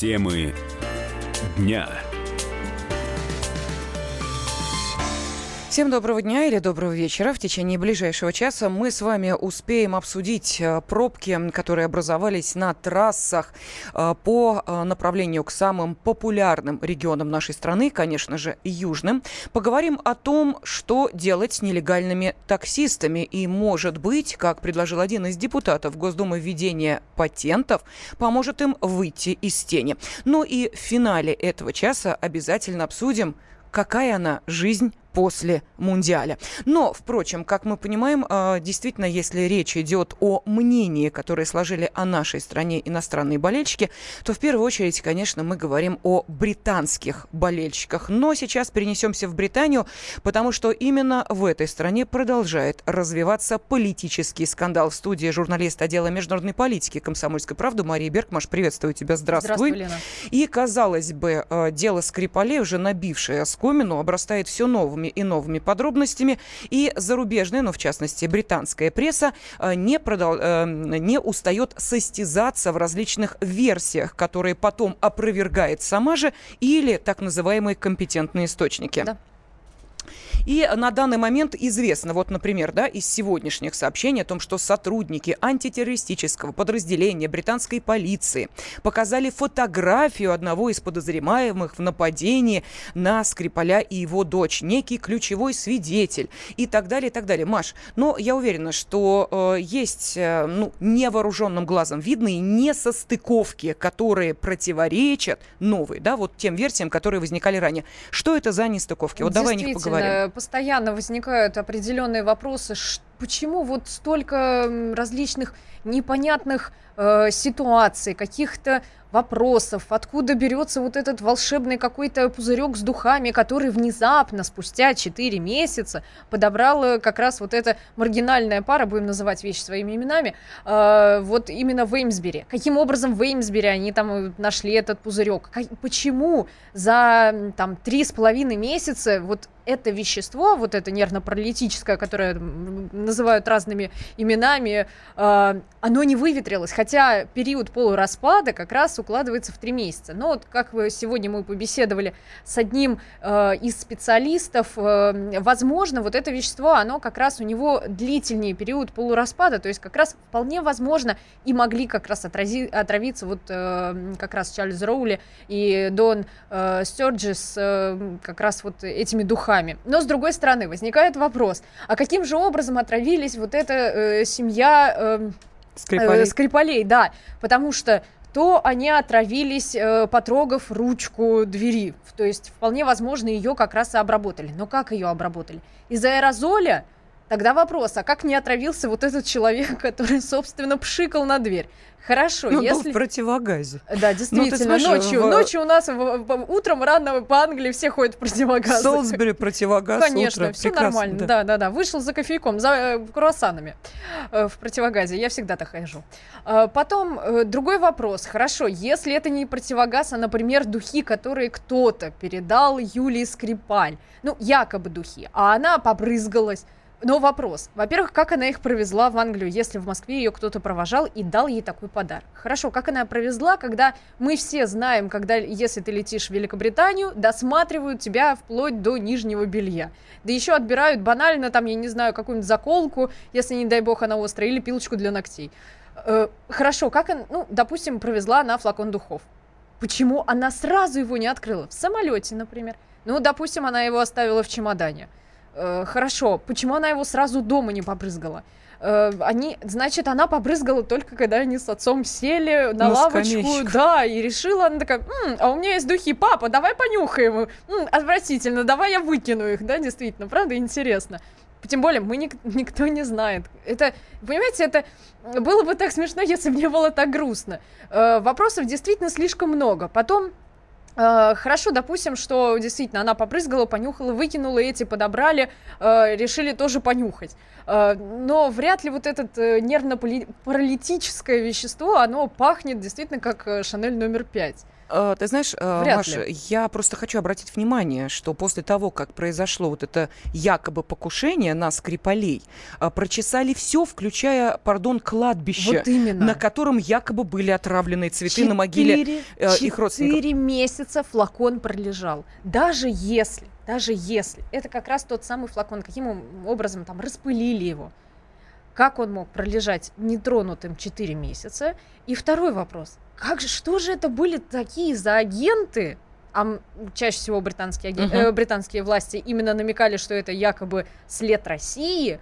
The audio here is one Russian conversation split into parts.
Темы дня. Всем доброго дня или доброго вечера. В течение ближайшего часа мы с вами успеем обсудить э, пробки, которые образовались на трассах э, по э, направлению к самым популярным регионам нашей страны, конечно же, южным. Поговорим о том, что делать с нелегальными таксистами. И, может быть, как предложил один из депутатов Госдумы, введение патентов поможет им выйти из тени. Ну и в финале этого часа обязательно обсудим, какая она жизнь после Мундиаля. Но, впрочем, как мы понимаем, а, действительно, если речь идет о мнении, которое сложили о нашей стране иностранные болельщики, то в первую очередь, конечно, мы говорим о британских болельщиках. Но сейчас перенесемся в Британию, потому что именно в этой стране продолжает развиваться политический скандал. В студии журналист отдела международной политики комсомольской правды Мария Беркмаш. Приветствую тебя. Здравствуй. Здравствуй, Лена. И, казалось бы, а, дело Скрипалей, уже набившее оскомину, обрастает все новым новыми и новыми подробностями. И зарубежная, ну, в частности, британская пресса э, не, продол... Э, не устает состязаться в различных версиях, которые потом опровергает сама же или так называемые компетентные источники. Да. И на данный момент известно, вот, например, да, из сегодняшних сообщений о том, что сотрудники антитеррористического подразделения британской полиции показали фотографию одного из подозреваемых в нападении на Скрипаля и его дочь, некий ключевой свидетель и так далее, и так далее. Маш, но я уверена, что э, есть э, ну, невооруженным глазом видные несостыковки, которые противоречат новые, да, вот тем версиям, которые возникали ранее. Что это за нестыковки? Вот давай о них поговорим постоянно возникают определенные вопросы, почему вот столько различных непонятных э, ситуаций, каких-то вопросов, откуда берется вот этот волшебный какой-то пузырек с духами, который внезапно, спустя 4 месяца, подобрала как раз вот эта маргинальная пара, будем называть вещи своими именами, э, вот именно в Эймсбери. Каким образом в Эймсбери они там э, нашли этот пузырек? Как, почему за там три с половиной месяца вот это вещество, вот это нервно-паралитическое, которое называют разными именами, э, оно не выветрилось, хотя период полураспада как раз укладывается в три месяца. Но вот как вы сегодня мы побеседовали с одним э, из специалистов, э, возможно, вот это вещество, оно как раз у него длительнее период полураспада, то есть как раз вполне возможно и могли как раз отрази, отравиться вот э, как раз Чарльз Роули и Дон э, Стерджис э, как раз вот этими духами. Но с другой стороны возникает вопрос, а каким же образом отравились вот эта э, семья... Э, Скрипалей. Э, Скрипалей, да, потому что то они отравились, э, потрогав ручку двери. То есть вполне возможно ее как раз и обработали. Но как ее обработали? Из аэрозоля? Тогда вопрос, а как не отравился вот этот человек, который, собственно, пшикал на дверь? Хорошо, ну, если... в противогазе. Да, ну, действительно, ну, ночью, в... ночью у нас в, утром рано по Англии все ходят в противогаз. Солсбери противогаз Конечно, утро. все Прекрасно, нормально, да. да, да, да. Вышел за кофейком, за э, круассанами э, в противогазе, я всегда так хожу. Э, потом э, другой вопрос, хорошо, если это не противогаз, а, например, духи, которые кто-то передал Юлии Скрипаль, ну, якобы духи, а она побрызгалась, но вопрос. Во-первых, как она их провезла в Англию, если в Москве ее кто-то провожал и дал ей такой подарок? Хорошо, как она провезла, когда мы все знаем, когда, если ты летишь в Великобританию, досматривают тебя вплоть до нижнего белья. Да еще отбирают банально, там, я не знаю, какую-нибудь заколку, если, не дай бог, она острая, или пилочку для ногтей. Э, хорошо, как она, ну, допустим, провезла она флакон духов. Почему она сразу его не открыла? В самолете, например. Ну, допустим, она его оставила в чемодане. Э, хорошо, почему она его сразу дома не побрызгала? Э, они, значит, она побрызгала только когда они с отцом сели на, на лавочку, скамеечку. да, и решила, она такая, М, а у меня есть духи, папа, давай понюхаем, М, отвратительно, давай я выкину их, да, действительно, правда, интересно. Тем более, мы ник- никто не знает. Это, понимаете, это было бы так смешно, если бы не было так грустно. Э, вопросов действительно слишком много. Потом хорошо, допустим, что действительно она попрызгала, понюхала, выкинула, эти подобрали, э, решили тоже понюхать. Э, но вряд ли вот это нервно-паралитическое вещество, оно пахнет действительно как Шанель номер пять. Э, ты знаешь, э, Вряд Маша, ли. я просто хочу обратить внимание, что после того, как произошло вот это якобы покушение на Скрипалей, э, прочесали все, включая, пардон, кладбище, Вот именно. на котором якобы были отравленные цветы на могиле Четыре- э, их родственников. Четыре месяца флакон пролежал. Даже если, даже если, это как раз тот самый флакон, каким ом- образом там распылили его, как он мог пролежать нетронутым 4 месяца? И второй вопрос. Как же, что же это были такие за агенты? А чаще всего британские, аген- Мгм. э, британские власти именно намекали, что это якобы след России.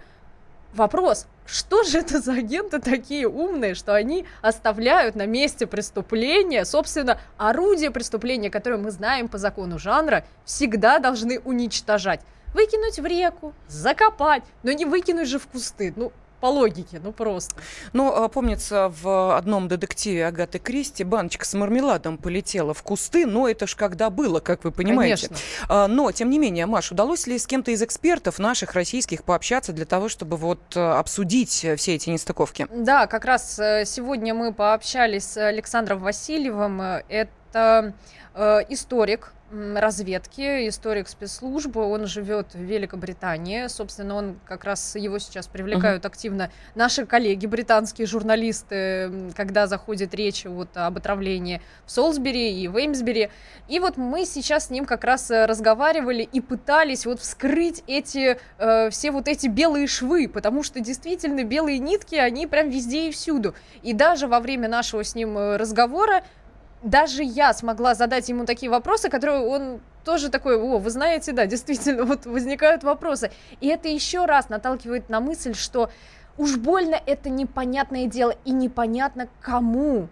Вопрос, что же это за агенты такие умные, что они оставляют на месте преступления, собственно, орудие преступления, которое мы знаем по закону жанра, всегда должны уничтожать. Выкинуть в реку, закопать, но не выкинуть же в кусты. Ну, по логике, ну просто. Ну, а, помнится, в одном детективе Агаты Кристи баночка с мармеладом полетела в кусты, но это ж когда было, как вы понимаете. Конечно. А, Но, тем не менее, Маш, удалось ли с кем-то из экспертов наших российских пообщаться для того, чтобы вот э, обсудить э, все эти нестыковки? Да, как раз э, сегодня мы пообщались с Александром Васильевым. Это историк разведки, историк спецслужбы. Он живет в Великобритании. Собственно, он как раз его сейчас привлекают активно наши коллеги, британские журналисты, когда заходит речь вот об отравлении в Солсбери и в Эймсбери. И вот мы сейчас с ним как раз э, разговаривали и пытались вот вскрыть эти э, все вот эти белые швы, потому что действительно белые нитки, они прям везде и всюду. И даже во время нашего с ним э, разговора даже я смогла задать ему такие вопросы, которые он тоже такой, о, вы знаете, да, действительно, вот возникают вопросы. И это еще раз наталкивает на мысль, что уж больно это непонятное дело, и непонятно кому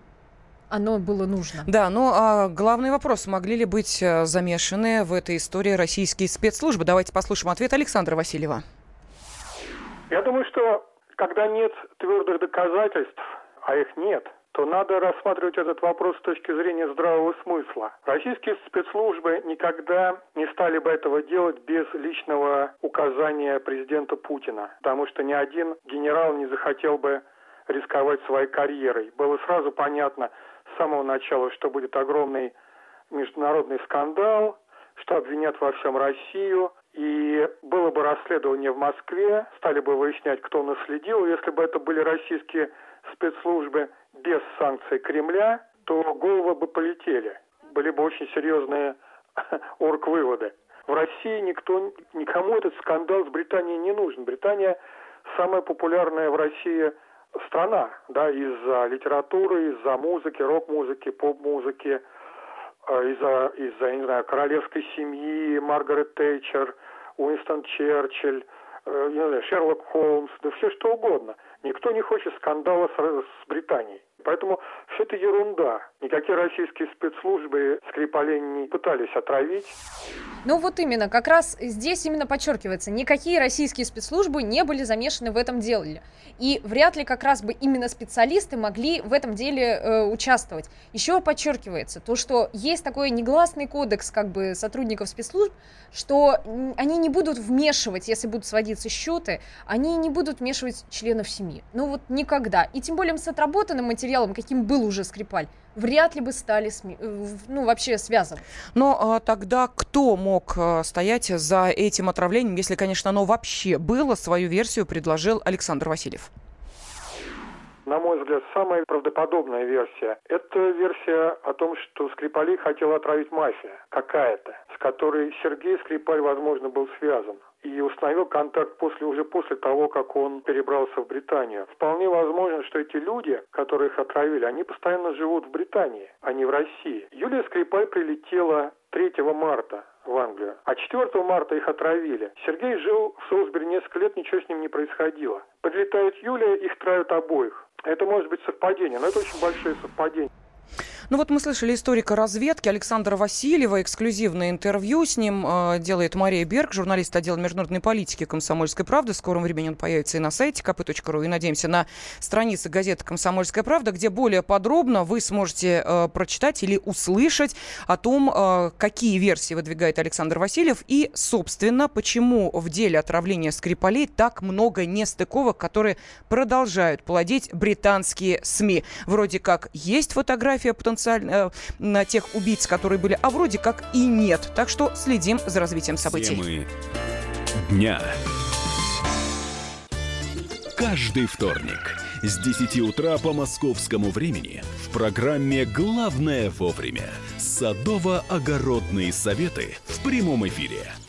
оно было нужно. Да, ну а главный вопрос, могли ли быть э, замешаны в этой истории российские спецслужбы? Давайте послушаем ответ Александра Васильева. Я думаю, что когда нет твердых доказательств, а их нет, то надо рассматривать этот вопрос с точки зрения здравого смысла. Российские спецслужбы никогда не стали бы этого делать без личного указания президента Путина, потому что ни один генерал не захотел бы рисковать своей карьерой. Было сразу понятно с самого начала, что будет огромный международный скандал, что обвинят во всем Россию, и было бы расследование в Москве, стали бы выяснять, кто наследил. Если бы это были российские спецслужбы без санкций Кремля, то головы бы полетели. Были бы очень серьезные орг-выводы. В России никто, никому этот скандал с Британией не нужен. Британия самая популярная в России страна, да, из-за литературы, из-за музыки, рок-музыки, поп-музыки, э, из-за, из-за, не знаю, королевской семьи, Маргарет Тейчер, Уинстон Черчилль, э, не знаю, Шерлок Холмс, да все что угодно. Никто не хочет скандала с, с Британией. Поэтому все это ерунда. Никакие российские спецслужбы Скрипалей не пытались отравить. Ну вот именно, как раз здесь именно подчеркивается, никакие российские спецслужбы не были замешаны в этом деле. И вряд ли как раз бы именно специалисты могли в этом деле э, участвовать. Еще подчеркивается то, что есть такой негласный кодекс как бы сотрудников спецслужб, что они не будут вмешивать, если будут сводиться счеты, они не будут вмешивать членов семьи. Ну вот никогда. И тем более с отработанным материалом, каким был уже Скрипаль, вряд ли бы стали, э, ну вообще связаны. Но а, тогда кто мог а, стоять за этим отравлением, если, конечно, оно вообще было? Свою версию предложил Александр Васильев. На мой взгляд, самая правдоподобная версия – это версия о том, что Скрипалей хотела отравить мафия какая-то, с которой Сергей Скрипаль, возможно, был связан и установил контакт после, уже после того, как он перебрался в Британию. Вполне возможно, что эти люди, которые их отравили, они постоянно живут в Британии, а не в России. Юлия Скрипаль прилетела 3 марта в Англию, а 4 марта их отравили. Сергей жил в Солсбери несколько лет, ничего с ним не происходило. Подлетает Юлия, их травят обоих. Это может быть совпадение, но это очень большое совпадение. Ну вот мы слышали историка разведки Александра Васильева. Эксклюзивное интервью с ним э, делает Мария Берг, журналист отдела международной политики «Комсомольской правды». В скором времени он появится и на сайте kp.ru, и, надеемся, на странице газеты «Комсомольская правда», где более подробно вы сможете э, прочитать или услышать о том, э, какие версии выдвигает Александр Васильев и, собственно, почему в деле отравления Скрипалей так много нестыковок, которые продолжают плодить британские СМИ. Вроде как есть фотография потенциального потенциально э, тех убийц, которые были, а вроде как и нет. Так что следим за развитием событий. Темы дня. Каждый вторник с 10 утра по московскому времени в программе «Главное вовремя» садово-огородные советы в прямом эфире.